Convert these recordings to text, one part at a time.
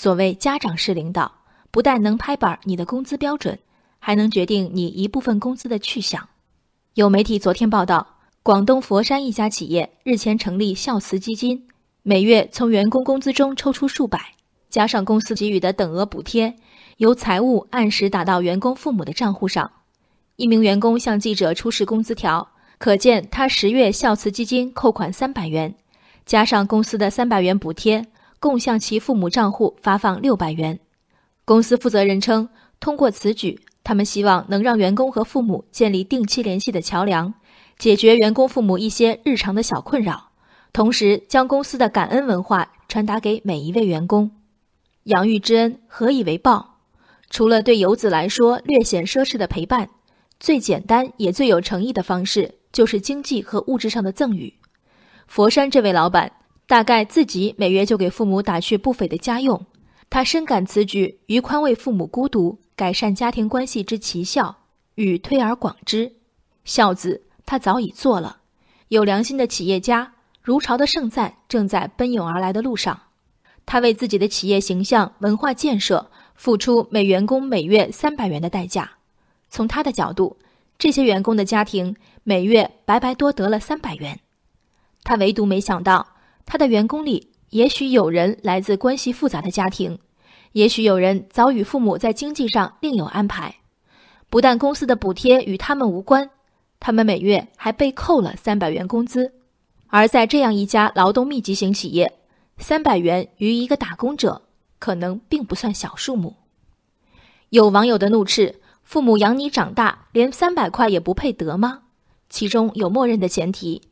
所谓家长式领导，不但能拍板你的工资标准，还能决定你一部分工资的去向。有媒体昨天报道，广东佛山一家企业日前成立孝慈基金，每月从员工工资中抽出数百，加上公司给予的等额补贴，由财务按时打到员工父母的账户上。一名员工向记者出示工资条，可见他十月孝慈基金扣款三百元，加上公司的三百元补贴。共向其父母账户发放六百元。公司负责人称，通过此举，他们希望能让员工和父母建立定期联系的桥梁，解决员工父母一些日常的小困扰，同时将公司的感恩文化传达给每一位员工。养育之恩，何以为报？除了对游子来说略显奢侈的陪伴，最简单也最有诚意的方式，就是经济和物质上的赠与。佛山这位老板。大概自己每月就给父母打去不菲的家用，他深感此举于宽慰父母孤独、改善家庭关系之奇效，欲推而广之。孝子他早已做了，有良心的企业家如潮的盛赞正在奔涌而来的路上。他为自己的企业形象、文化建设付出每员工每月三百元的代价。从他的角度，这些员工的家庭每月白白多得了三百元。他唯独没想到。他的员工里，也许有人来自关系复杂的家庭，也许有人早与父母在经济上另有安排。不但公司的补贴与他们无关，他们每月还被扣了三百元工资。而在这样一家劳动密集型企业，三百元于一个打工者可能并不算小数目。有网友的怒斥：“父母养你长大，连三百块也不配得吗？”其中有默认的前提。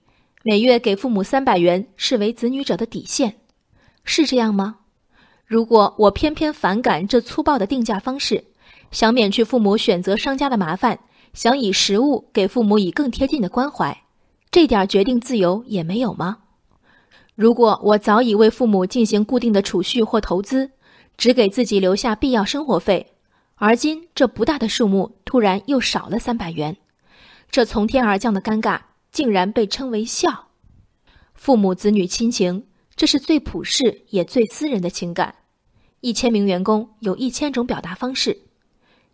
每月给父母三百元视为子女者的底线，是这样吗？如果我偏偏反感这粗暴的定价方式，想免去父母选择商家的麻烦，想以实物给父母以更贴近的关怀，这点决定自由也没有吗？如果我早已为父母进行固定的储蓄或投资，只给自己留下必要生活费，而今这不大的数目突然又少了三百元，这从天而降的尴尬。竟然被称为孝，父母子女亲情，这是最普世也最私人的情感。一千名员工有一千种表达方式，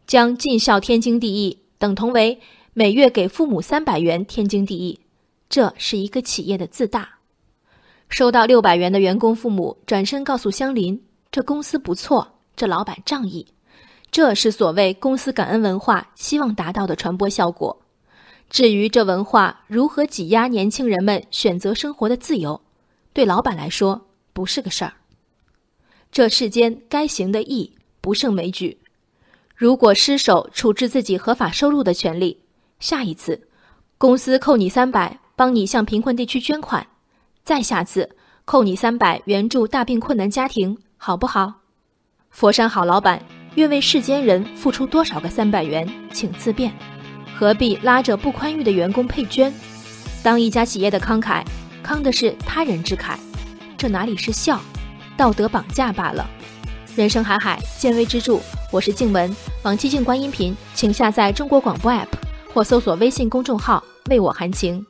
将尽孝天经地义等同为每月给父母三百元天经地义，这是一个企业的自大。收到六百元的员工父母转身告诉相邻：“这公司不错，这老板仗义。”这是所谓公司感恩文化希望达到的传播效果。至于这文化如何挤压年轻人们选择生活的自由，对老板来说不是个事儿。这世间该行的义不胜枚举，如果失手处置自己合法收入的权利，下一次公司扣你三百，帮你向贫困地区捐款；再下次扣你三百，援助大病困难家庭，好不好？佛山好老板愿为世间人付出多少个三百元，请自便。何必拉着不宽裕的员工配捐？当一家企业的慷慨，慷的是他人之慨，这哪里是孝，道德绑架罢了。人生海海，见微知著。我是静文，往期静观音频，请下载中国广播 app 或搜索微信公众号“为我含情”。